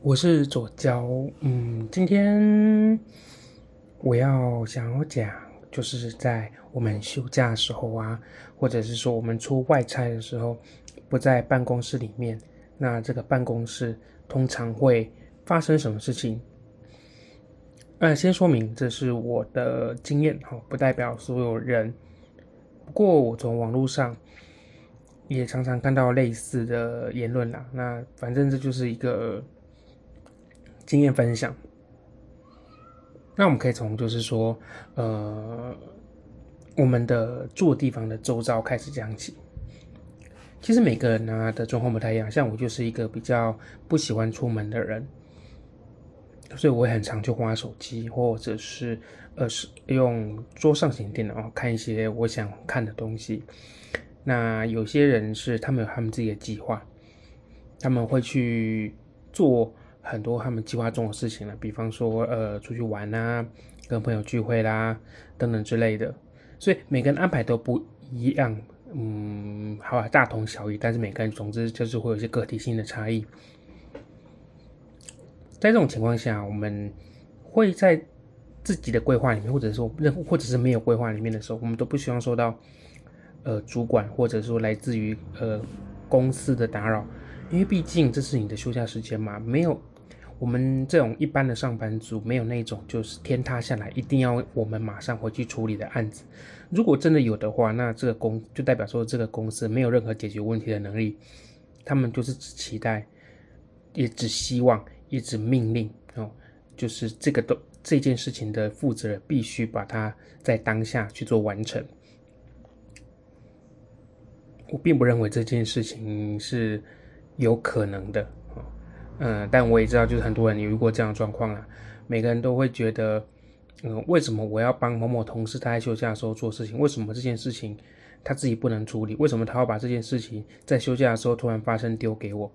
我是左娇，嗯，今天我要想要讲，就是在我们休假时候啊，或者是说我们出外差的时候，不在办公室里面，那这个办公室通常会发生什么事情？呃，先说明这是我的经验哈，不代表所有人。不过我从网络上也常常看到类似的言论啦，那反正这就是一个。经验分享，那我们可以从就是说，呃，我们的住地方的周遭开始讲起。其实每个人呢的状况不太一样，像我就是一个比较不喜欢出门的人，所以我也很常去花手机，或者是呃是用桌上型电脑看一些我想看的东西。那有些人是他们有他们自己的计划，他们会去做。很多他们计划中的事情了，比方说，呃，出去玩啊，跟朋友聚会啦，等等之类的。所以每个人安排都不一样，嗯，好吧，大同小异，但是每个人总之就是会有一些个体性的差异。在这种情况下，我们会在自己的规划里面，或者说任或者是没有规划里面的时候，我们都不希望受到呃主管或者说来自于呃公司的打扰，因为毕竟这是你的休假时间嘛，没有。我们这种一般的上班族，没有那种就是天塌下来一定要我们马上回去处理的案子。如果真的有的话，那这个公就代表说这个公司没有任何解决问题的能力，他们就是只期待，也只希望，一直命令哦，就是这个都这件事情的负责人必须把它在当下去做完成。我并不认为这件事情是有可能的。嗯，但我也知道，就是很多人有遇过这样的状况啦。每个人都会觉得，嗯，为什么我要帮某某同事他在休假的时候做事情？为什么这件事情他自己不能处理？为什么他要把这件事情在休假的时候突然发生丢给我？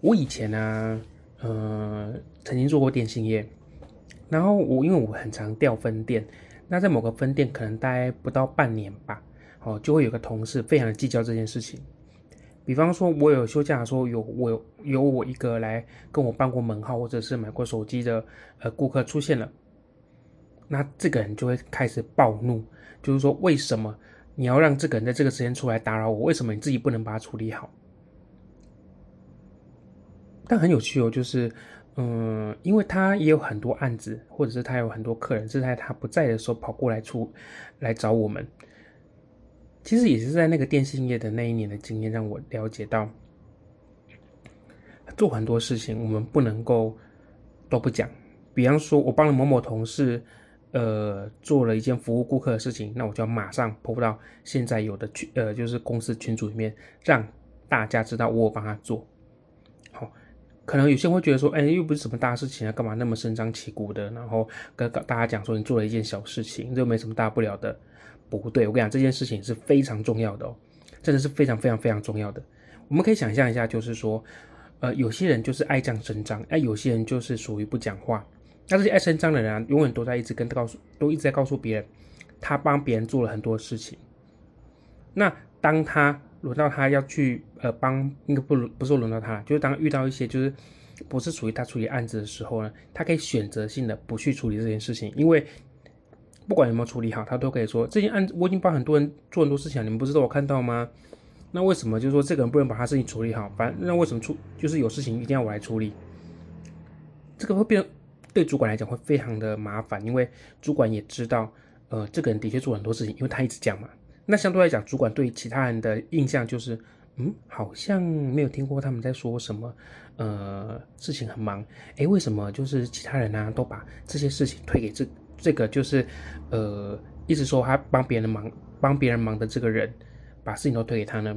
我以前呢，呃，曾经做过电信业，然后我因为我很常调分店，那在某个分店可能待不到半年吧，哦，就会有个同事非常的计较这件事情。比方说，我有休假的时候，有我有我一个来跟我办过门号或者是买过手机的呃顾客出现了，那这个人就会开始暴怒，就是说为什么你要让这个人在这个时间出来打扰我？为什么你自己不能把它处理好？但很有趣哦，就是嗯，因为他也有很多案子，或者是他有很多客人是在他不在的时候跑过来出来找我们。其实也是在那个电信业的那一年的经验，让我了解到，做很多事情我们不能够都不讲。比方说，我帮了某某同事，呃，做了一件服务顾客的事情，那我就要马上抛到现在有的群，呃，就是公司群组里面，让大家知道我帮他做。好，可能有些人会觉得说，哎，又不是什么大事情啊，干嘛那么声张旗鼓的？然后跟大家讲说，你做了一件小事情，这又没什么大不了的。不对，我跟你讲，这件事情是非常重要的哦，真的是非常非常非常重要的。我们可以想象一下，就是说，呃，有些人就是爱讲声张，哎，有些人就是属于不讲话。那这些爱声张的人啊，永远都在一直跟告诉，都一直在告诉别人，他帮别人做了很多事情。那当他轮到他要去，呃，帮，应该不不是轮到他，就是当遇到一些就是不是属于他处理案子的时候呢，他可以选择性的不去处理这件事情，因为。不管有没有处理好，他都可以说这件案子我已经帮很多人做很多事情，你们不是都有看到吗？那为什么就是说这个人不能把他事情处理好？反正那为什么出就是有事情一定要我来处理？这个会变对主管来讲会非常的麻烦，因为主管也知道，呃，这个人的确做很多事情，因为他一直讲嘛。那相对来讲，主管对其他人的印象就是，嗯，好像没有听过他们在说什么，呃，事情很忙。诶，为什么就是其他人呢都把这些事情推给这？这个就是，呃，一直说他帮别人忙，帮别人忙的这个人，把事情都推给他呢。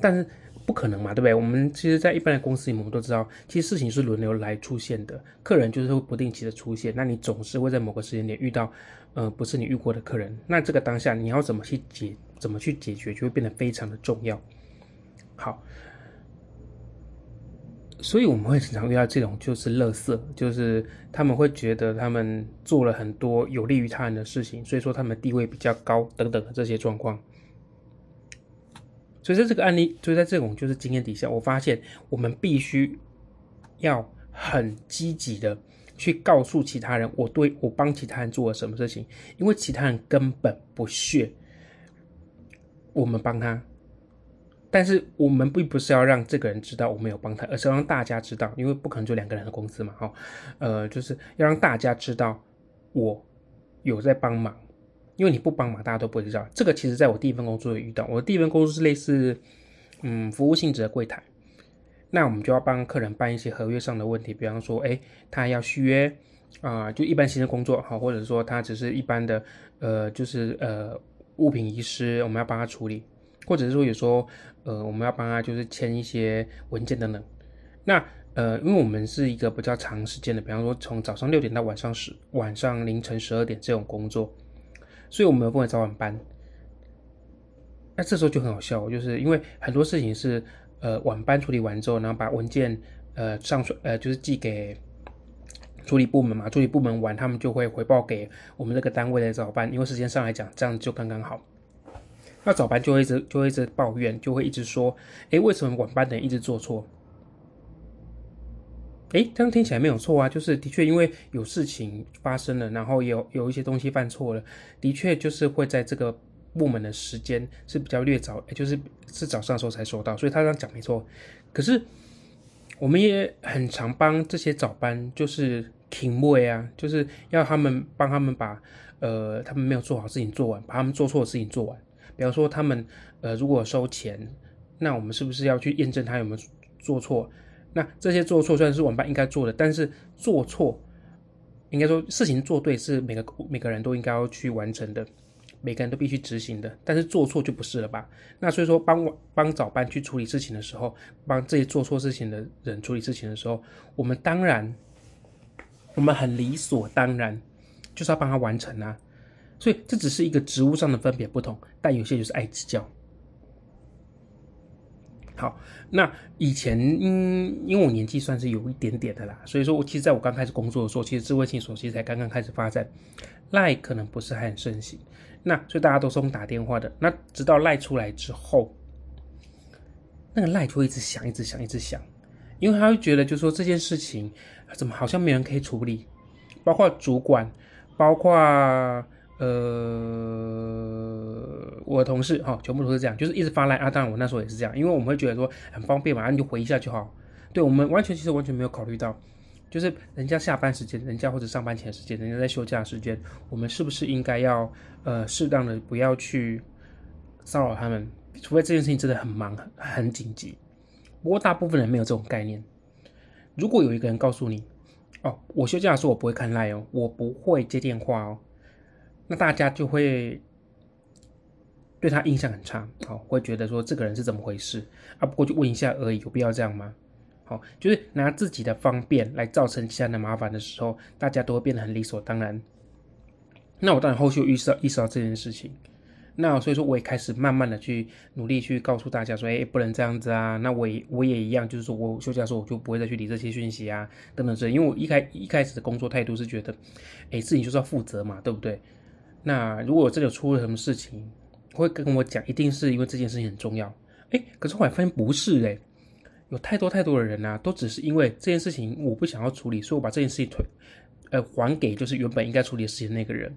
但是不可能嘛，对不对？我们其实，在一般的公司里，我们都知道，其实事情是轮流来出现的。客人就是会不定期的出现，那你总是会在某个时间点遇到，呃，不是你遇过的客人。那这个当下，你要怎么去解，怎么去解决，就会变得非常的重要。好。所以我们会经常遇到这种，就是乐色，就是他们会觉得他们做了很多有利于他人的事情，所以说他们地位比较高等等的这些状况。所以在这个案例，就在这种就是经验底下，我发现我们必须要很积极的去告诉其他人，我对我帮其他人做了什么事情，因为其他人根本不屑我们帮他。但是我们并不是要让这个人知道我们有帮他，而是让大家知道，因为不可能就两个人的公司嘛，哈，呃，就是要让大家知道我有在帮忙，因为你不帮忙，大家都不会知道。这个其实在我第一份工作遇到，我第一份工作是类似，嗯，服务性质的柜台，那我们就要帮客人办一些合约上的问题，比方说，哎，他要续约啊，就一般性的工作，好，或者说他只是一般的，呃，就是呃物品遗失，我们要帮他处理。或者是说有时候，呃，我们要帮他就是签一些文件等等。那呃，因为我们是一个比较长时间的，比方说从早上六点到晚上十晚上凌晨十二点这种工作，所以我们有分为早晚班。那这时候就很好笑，就是因为很多事情是呃晚班处理完之后，然后把文件呃上传呃就是寄给处理部门嘛，处理部门完他们就会回报给我们这个单位的早班，因为时间上来讲这样就刚刚好。那早班就会一直就会一直抱怨，就会一直说：“哎，为什么晚班的人一直做错？”哎，这样听起来没有错啊，就是的确因为有事情发生了，然后有有一些东西犯错了，的确就是会在这个部门的时间是比较略早，就是是早上的时候才收到，所以他这样讲没错。可是我们也很常帮这些早班，就是停位啊，就是要他们帮他们把呃他们没有做好事情做完，把他们做错的事情做完。比方说，他们呃，如果收钱，那我们是不是要去验证他有没有做错？那这些做错虽然是晚班应该做的，但是做错，应该说事情做对是每个每个人都应该要去完成的，每个人都必须执行的。但是做错就不是了吧？那所以说，帮帮早班去处理事情的时候，帮这些做错事情的人处理事情的时候，我们当然，我们很理所当然就是要帮他完成啊。所以这只是一个职务上的分别不同，但有些就是爱计较。好，那以前因因为我年纪算是有一点点的啦，所以说我其实在我刚开始工作的时候，其实智慧型手机才刚刚开始发展，赖可能不是很盛行，那所以大家都是用打电话的。那直到赖出来之后，那个赖就会一直响，一直响，一直响，因为他会觉得就是说这件事情怎么好像没人可以处理，包括主管，包括。呃，我的同事哈，全部都是这样，就是一直发来啊。当然，我那时候也是这样，因为我们会觉得说很方便嘛，你就回一下就好。对我们完全其实完全没有考虑到，就是人家下班时间，人家或者上班前时间，人家在休假时间，我们是不是应该要呃适当的不要去骚扰他们？除非这件事情真的很忙很紧急。不过大部分人没有这种概念。如果有一个人告诉你，哦，我休假的时候我不会看赖哦，我不会接电话哦。那大家就会对他印象很差，好，会觉得说这个人是怎么回事啊？不过就问一下而已，有必要这样吗？好，就是拿自己的方便来造成其他的麻烦的时候，大家都会变得很理所当然。那我当然后续意识到意识到这件事情，那所以说我也开始慢慢的去努力去告诉大家说，哎，不能这样子啊。那我也我也一样，就是说我休假的时候我就不会再去理这些讯息啊，等等这，因为我一开一开始的工作态度是觉得，哎，事情就是要负责嘛，对不对？那如果这里出了什么事情，会跟我讲，一定是因为这件事情很重要。哎，可是后来发现不是哎，有太多太多的人啊，都只是因为这件事情我不想要处理，所以我把这件事情推，呃，还给就是原本应该处理的事情那个人。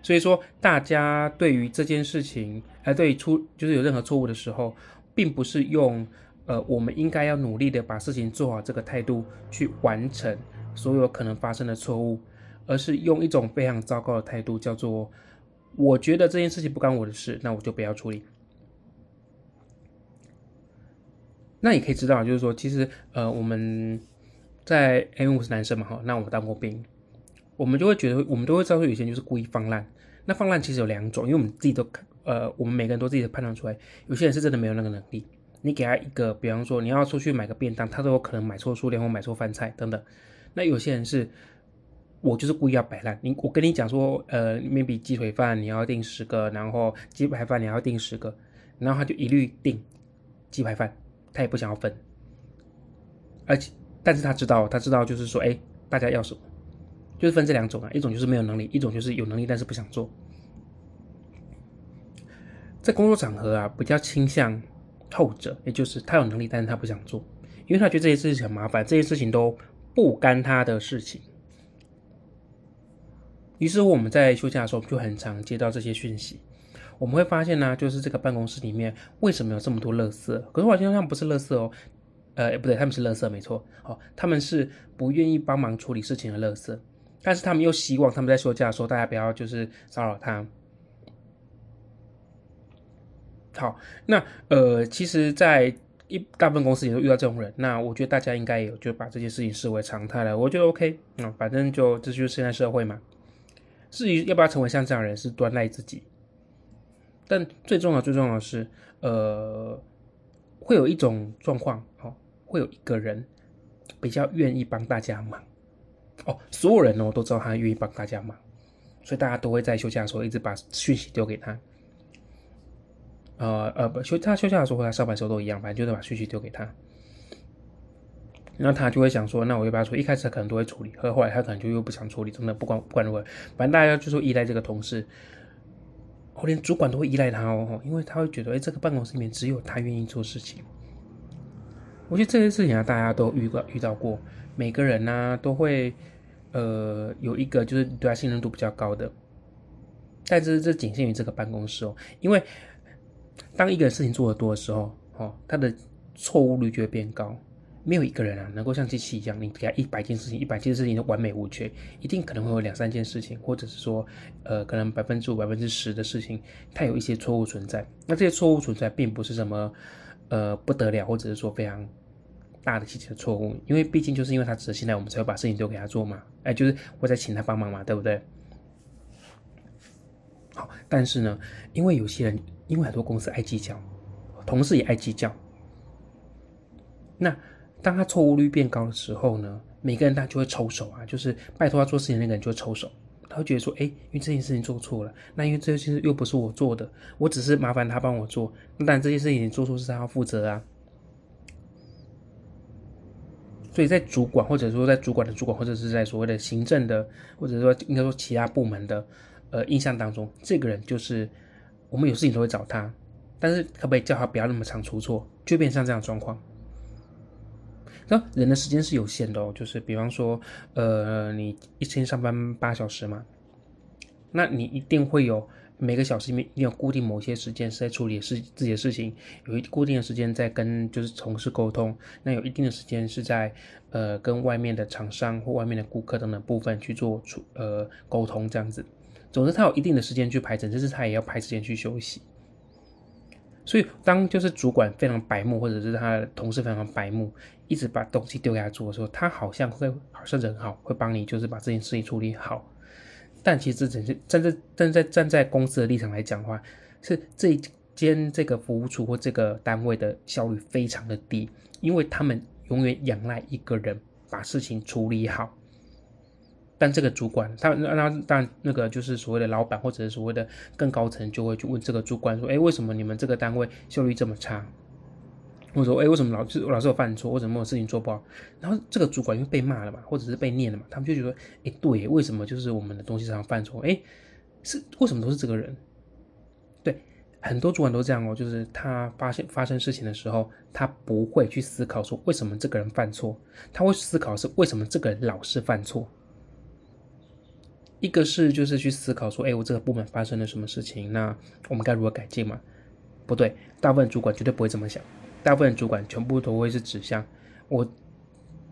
所以说，大家对于这件事情，呃，对出就是有任何错误的时候，并不是用呃我们应该要努力的把事情做好这个态度去完成所有可能发生的错误。而是用一种非常糟糕的态度，叫做“我觉得这件事情不关我的事，那我就不要处理。”那你可以知道，就是说，其实呃，我们在因为我是男生嘛，哈，那我当过兵，我们就会觉得，我们都会知道，有些人就是故意放烂。那放烂其实有两种，因为我们自己都呃，我们每个人都自己的判断出来，有些人是真的没有那个能力。你给他一个，比方说你要出去买个便当，他都有可能买错数量或买错饭菜等等。那有些人是。我就是故意要摆烂，你我跟你讲说，呃，maybe 鸡腿饭你要订十个，然后鸡排饭你要订十个，然后他就一律订鸡排饭，他也不想要分，而且但是他知道，他知道就是说，哎，大家要什么，就是分这两种啊，一种就是没有能力，一种就是有能力但是不想做。在工作场合啊，比较倾向后者，也就是他有能力但是他不想做，因为他觉得这些事情很麻烦，这些事情都不干他的事情。于是我们在休假的时候就很常接到这些讯息，我们会发现呢，就是这个办公室里面为什么有这么多垃圾？可是我现他们不是垃圾哦，呃，不对，他们是垃圾，没错，哦，他们是不愿意帮忙处理事情的垃圾，但是他们又希望他们在休假的时候大家不要就是骚扰他。好，那呃，其实，在一大部分公司也都遇到这种人，那我觉得大家应该有就把这件事情视为常态了，我觉得 OK，啊，反正就这就是现在社会嘛。至于要不要成为像这样的人，是端赖自己。但最重要、最重要的是，呃，会有一种状况，哦，会有一个人比较愿意帮大家忙。哦，所有人哦都知道他愿意帮大家忙，所以大家都会在休假的时候一直把讯息丢给他。呃呃不休他休假的时候和他上班时候都一样，反正就是把讯息丢给他。然后他就会想说，那我要不要处理？一开始可能都会处理，和后来他可能就又不想处理。真的不管不管如何，反正大家就说依赖这个同事，我连主管都会依赖他哦，因为他会觉得，哎，这个办公室里面只有他愿意做事情。我觉得这些事情啊，大家都遇过遇到过，每个人呢都会呃有一个就是对他信任度比较高的，但是这仅限于这个办公室哦，因为当一个事情做得多的时候，哦，他的错误率就会变高。没有一个人啊，能够像机器一样，你给他一百件事情，一百件事情都完美无缺，一定可能会有两三件事情，或者是说，呃，可能百分之五、百分之十的事情，它有一些错误存在。那这些错误存在，并不是什么，呃，不得了，或者是说非常大的细节的错误，因为毕竟就是因为他值得信赖，我们才会把事情丢给他做嘛，哎，就是我在请他帮忙嘛，对不对？好，但是呢，因为有些人，因为很多公司爱计较，同事也爱计较，那。当他错误率变高的时候呢，每个人他就会抽手啊，就是拜托他做事情那个人就会抽手，他会觉得说，哎，因为这件事情做错了，那因为这件事又不是我做的，我只是麻烦他帮我做，那但这件事情做错是他要负责啊。所以在主管或者说在主管的主管或者是在所谓的行政的或者说应该说其他部门的呃印象当中，这个人就是我们有事情都会找他，但是可不可以叫他不要那么常出错，就变成这样状况。那人的时间是有限的哦，就是比方说，呃，你一天上班八小时嘛，那你一定会有每个小时里面你有固定某些时间是在处理事自己的事情，有一固定的时间在跟就是同事沟通，那有一定的时间是在呃跟外面的厂商或外面的顾客等等部分去做处呃沟通这样子。总之，他有一定的时间去排整，但是他也要排时间去休息。所以，当就是主管非常白目，或者是他的同事非常白目，一直把东西丢给他做的时候，他好像会好像人好，会帮你就是把这件事情处理好。但其实，只是站在站在站在公司的立场来讲的话，是这一间这个服务处或这个单位的效率非常的低，因为他们永远仰赖一个人把事情处理好。但这个主管，他那那但那个就是所谓的老板或者是所谓的更高层，就会去问这个主管说：“哎，为什么你们这个单位效率这么差？”或者说：“哎，为什么老是老是有犯错，为什么有事情做不好？”然后这个主管因为被骂了嘛，或者是被念了嘛，他们就觉得：“哎，对，为什么就是我们的东西常犯错？哎，是为什么都是这个人？”对，很多主管都这样哦，就是他发现发生事情的时候，他不会去思考说为什么这个人犯错，他会思考是为什么这个人老是犯错。一个是就是去思考说，哎，我这个部门发生了什么事情，那我们该如何改进嘛？不对，大部分主管绝对不会这么想，大部分主管全部都会是指向我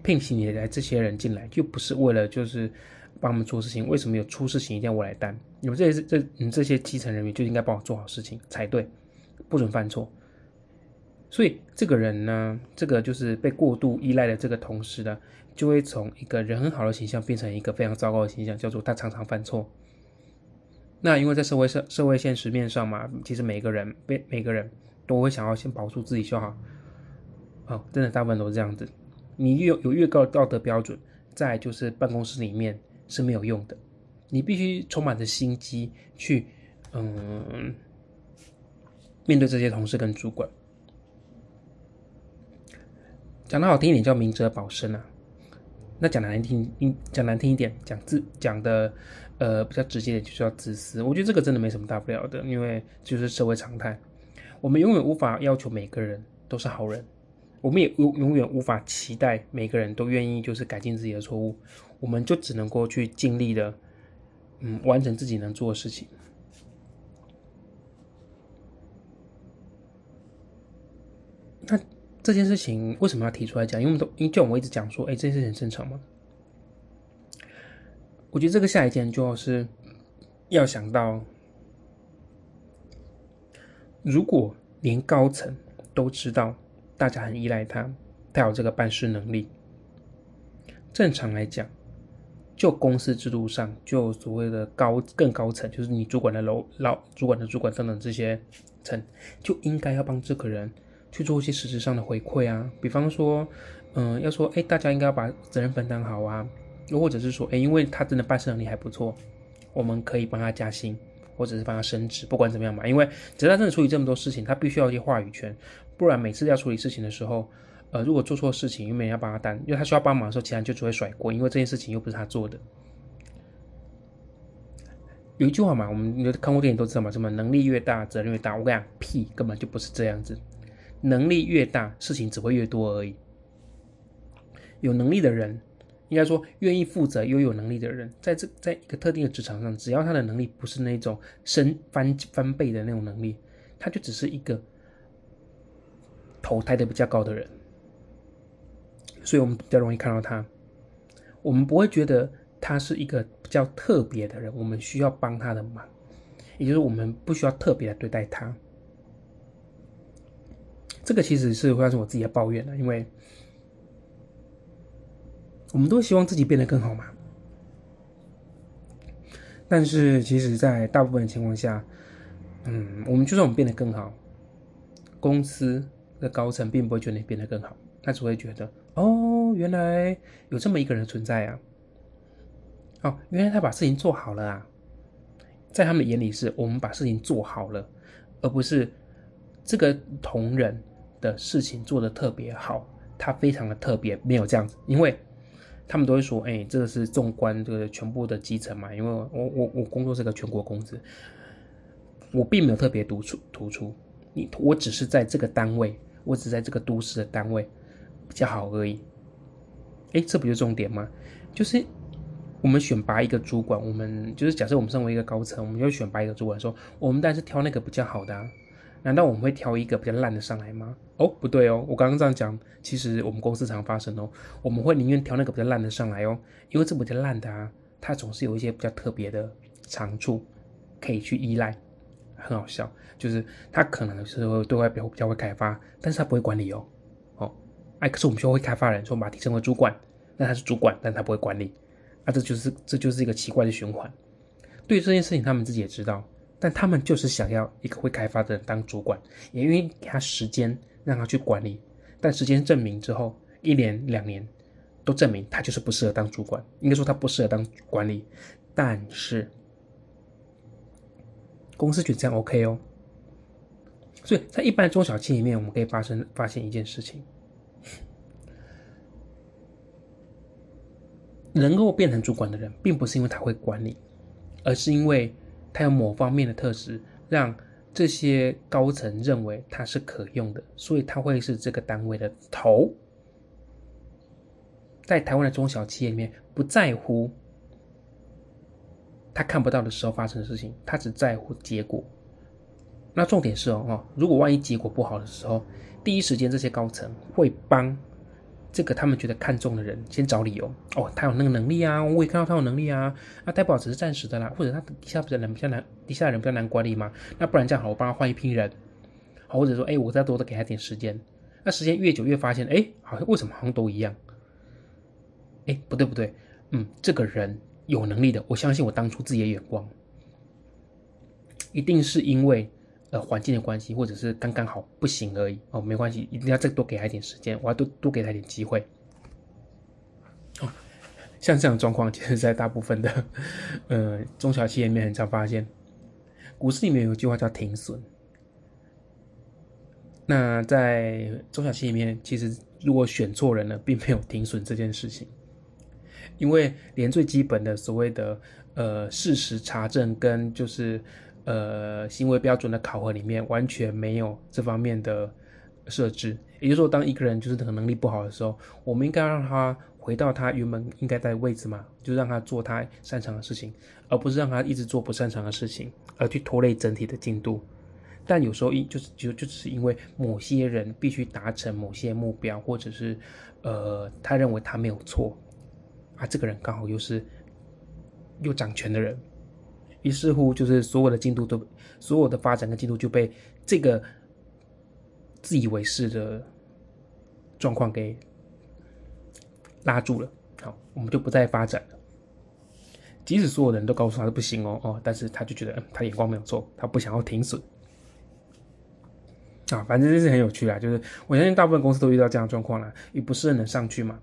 聘请你来这些人进来，就不是为了就是帮我们做事情，为什么有出事情一定要我来担？你们这些这你这些基层人员就应该帮我做好事情才对，不准犯错。所以这个人呢，这个就是被过度依赖的这个同事呢。就会从一个人很好的形象变成一个非常糟糕的形象，叫做他常常犯错。那因为在社会社社会现实面上嘛，其实每个人每每个人都会想要先保住自己就好。哦，真的大部分都是这样子。你越有越高的道德标准，在就是办公室里面是没有用的。你必须充满着心机去嗯面对这些同事跟主管。讲的好听一点叫明哲保身啊。那讲难听，讲难听一点，讲自讲的，呃，比较直接点，就叫自私。我觉得这个真的没什么大不了的，因为就是社会常态。我们永远无法要求每个人都是好人，我们也永永远无法期待每个人都愿意就是改进自己的错误，我们就只能够去尽力的，嗯，完成自己能做的事情。那这件事情为什么要提出来讲？因为都因为就我一直讲说，哎，这件事情很正常嘛？我觉得这个下一件就是要想到，如果连高层都知道。大家很依赖他，他有这个办事能力。正常来讲，就公司制度上，就所谓的高更高层，就是你主管的楼老主管的主管等等这些层，就应该要帮这个人去做一些实质上的回馈啊。比方说，嗯，要说，哎，大家应该要把责任分担好啊。又或者是说，哎，因为他真的办事能力还不错，我们可以帮他加薪，或者是帮他升职，不管怎么样嘛。因为只要他真的处理这么多事情，他必须要一些话语权。不然每次要处理事情的时候，呃，如果做错事情，又没人要帮他担，因为他需要帮忙的时候，其他人就只会甩锅，因为这件事情又不是他做的。有一句话嘛，我们看过电影都知道嘛，什么能力越大，责任越大。我跟你讲，屁，根本就不是这样子。能力越大，事情只会越多而已。有能力的人，应该说愿意负责又有能力的人，在这在一个特定的职场上，只要他的能力不是那种升翻翻倍的那种能力，他就只是一个。投胎的比较高的人，所以我们比较容易看到他。我们不会觉得他是一个比较特别的人，我们需要帮他的忙，也就是我们不需要特别的对待他。这个其实是会是我自己的抱怨的，因为我们都希望自己变得更好嘛。但是其实，在大部分情况下，嗯，我们就算我们变得更好，公司。的高层并不会觉得你变得更好，他只会觉得哦，原来有这么一个人存在啊，哦，原来他把事情做好了啊，在他们眼里是我们把事情做好了，而不是这个同仁的事情做的特别好，他非常的特别，没有这样子，因为他们都会说，哎，这个是纵观这个全部的基层嘛，因为我我我工作是个全国公司，我并没有特别突出突出，你我只是在这个单位。我只在这个都市的单位比较好而已，哎，这不就重点吗？就是我们选拔一个主管，我们就是假设我们身为一个高层，我们就选拔一个主管，说我们当然是挑那个比较好的啊。难道我们会挑一个比较烂的上来吗？哦，不对哦，我刚刚这样讲，其实我们公司常发生哦，我们会宁愿挑那个比较烂的上来哦，因为这比较烂的啊，它总是有一些比较特别的长处可以去依赖。很好笑，就是他可能是会对外表比较会开发，但是他不会管理哦。哦，哎，可是我们学会开发人，说把他提升为主管，那他是主管，但他不会管理，啊，这就是这就是一个奇怪的循环。对于这件事情，他们自己也知道，但他们就是想要一个会开发的人当主管，也愿意给他时间让他去管理。但时间证明之后，一年两年都证明他就是不适合当主管，应该说他不适合当管理，但是。公司觉得这样 OK 哦，所以在一般中小企里面，我们可以发生发现一件事情：能够变成主管的人，并不是因为他会管理，而是因为他有某方面的特质，让这些高层认为他是可用的，所以他会是这个单位的头。在台湾的中小企业里面，不在乎。他看不到的时候发生的事情，他只在乎结果。那重点是哦，如果万一结果不好的时候，第一时间这些高层会帮这个他们觉得看重的人先找理由。哦，他有那个能力啊，我也看到他有能力啊，那代表只是暂时的啦，或者他底下比较难比较难，底下的人比较难管理嘛。那不然这样好，我帮他换一批人，好，或者说，哎，我再多的给他点时间。那时间越久越发现，哎，好像为什么好像都一样？哎，不对不对，嗯，这个人。有能力的，我相信我当初自己的眼光，一定是因为呃环境的关系，或者是刚刚好不行而已哦，没关系，一定要再多给他一点时间，我要多多给他一点机会。哦，像这样状况，其实，在大部分的 呃中小企业里面很常发现。股市里面有一句话叫停损，那在中小企业里面，其实如果选错人了，并没有停损这件事情。因为连最基本的所谓的呃事实查证跟就是呃行为标准的考核里面完全没有这方面的设置。也就是说，当一个人就是这个能力不好的时候，我们应该让他回到他原本应该在位置嘛，就让他做他擅长的事情，而不是让他一直做不擅长的事情，而去拖累整体的进度。但有时候一就是就就只是因为某些人必须达成某些目标，或者是呃他认为他没有错啊，这个人刚好又是又掌权的人，于是乎就是所有的进度都所有的发展跟进度就被这个。自以为是的状况给拉住了，好，我们就不再发展了。即使所有人都告诉他不行哦哦，但是他就觉得嗯，他眼光没有错，他不想要停损啊。反正这是很有趣啦，就是我相信大部分公司都遇到这样状况了，也不是很能上去嘛。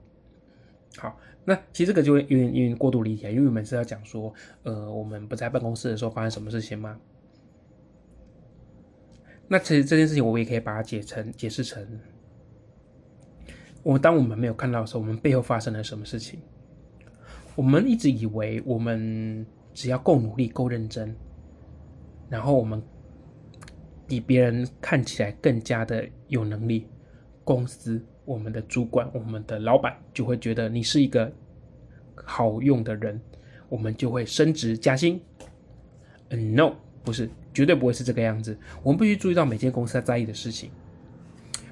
好，那其实这个就会有点有点过度理解，因为我们是要讲说，呃，我们不在办公室的时候发生什么事情吗？那其实这件事情，我也可以把它解成解释成，我当我们没有看到的时候，我们背后发生了什么事情？我们一直以为我们只要够努力、够认真，然后我们比别人看起来更加的有能力，公司、我们的主管、我们的老板就会觉得你是一个好用的人，我们就会升职加薪。嗯，no，不是。绝对不会是这个样子。我们必须注意到每间公司在意的事情。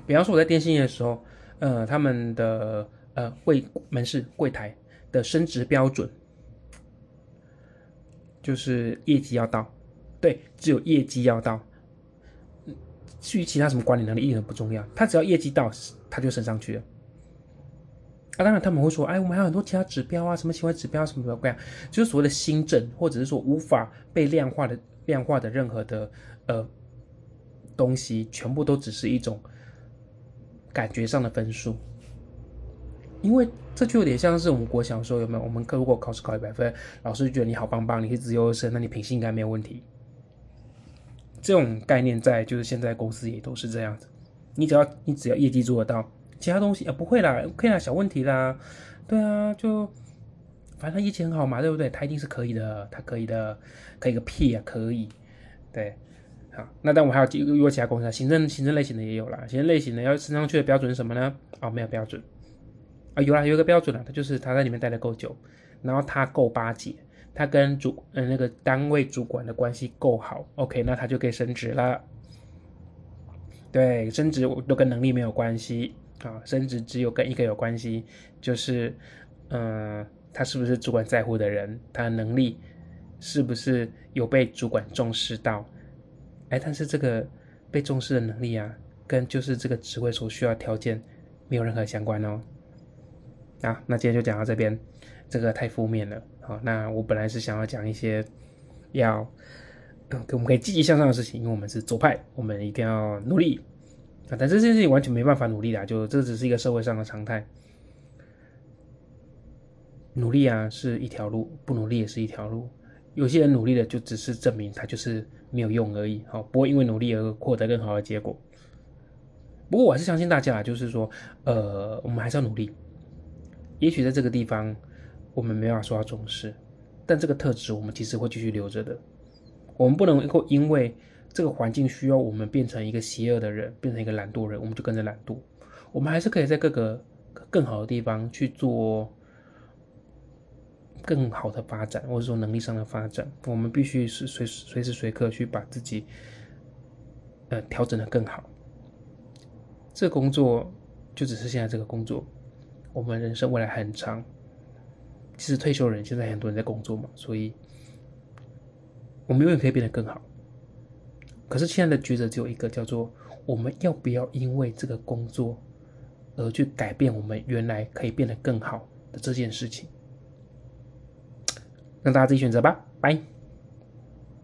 比方说，我在电信业的时候，呃，他们的呃柜门市柜台的升职标准就是业绩要到，对，只有业绩要到。至于其他什么管理能力一点都不重要，他只要业绩到，他就升上去了。啊，当然他们会说，哎，我们还有很多其他指标啊，什么行为指标什么的，这样就是所谓的新政，或者是说无法被量化的。量化的任何的呃东西，全部都只是一种感觉上的分数，因为这就有点像是我们国小时候有没有？我们如果考试考一百分，老师就觉得你好棒棒，你是自优生，那你品性应该没有问题。这种概念在就是现在公司也都是这样子，你只要你只要业绩做得到，其他东西啊不会啦，OK 啦，小问题啦，对啊，就。反正他业绩很好嘛，对不对？他一定是可以的，他可以的，可以个屁啊，可以，对，好，那但我还有几个其他公司，行政行政类型的也有啦，行政类型的要升上去的标准是什么呢？哦，没有标准，啊，有啦，有一个标准了，他就是他在里面待的够久，然后他够巴结，他跟主呃那个单位主管的关系够好，OK，那他就可以升职了。对，升职都跟能力没有关系啊，升职只有跟一个有关系，就是嗯。他是不是主管在乎的人？他的能力是不是有被主管重视到？哎，但是这个被重视的能力啊，跟就是这个职位所需要条件没有任何相关哦。啊，那今天就讲到这边，这个太负面了。好，那我本来是想要讲一些要，我们可以积极向上的事情，因为我们是左派，我们一定要努力啊。但这件事情完全没办法努力的，就这只是一个社会上的常态。努力啊是一条路，不努力也是一条路。有些人努力的就只是证明他就是没有用而已，好，不会因为努力而获得更好的结果。不过我还是相信大家，就是说，呃，我们还是要努力。也许在这个地方我们没法受到重视，但这个特质我们其实会继续留着的。我们不能够因为这个环境需要我们变成一个邪恶的人，变成一个懒惰人，我们就跟着懒惰。我们还是可以在各个更好的地方去做。更好的发展，或者说能力上的发展，我们必须是随随时随刻去把自己，呃，调整的更好。这工作就只是现在这个工作，我们人生未来很长。其实退休人现在很多人在工作嘛，所以我们永远可以变得更好。可是现在的抉择只有一个，叫做我们要不要因为这个工作而去改变我们原来可以变得更好的这件事情。让大家自己选择吧，拜。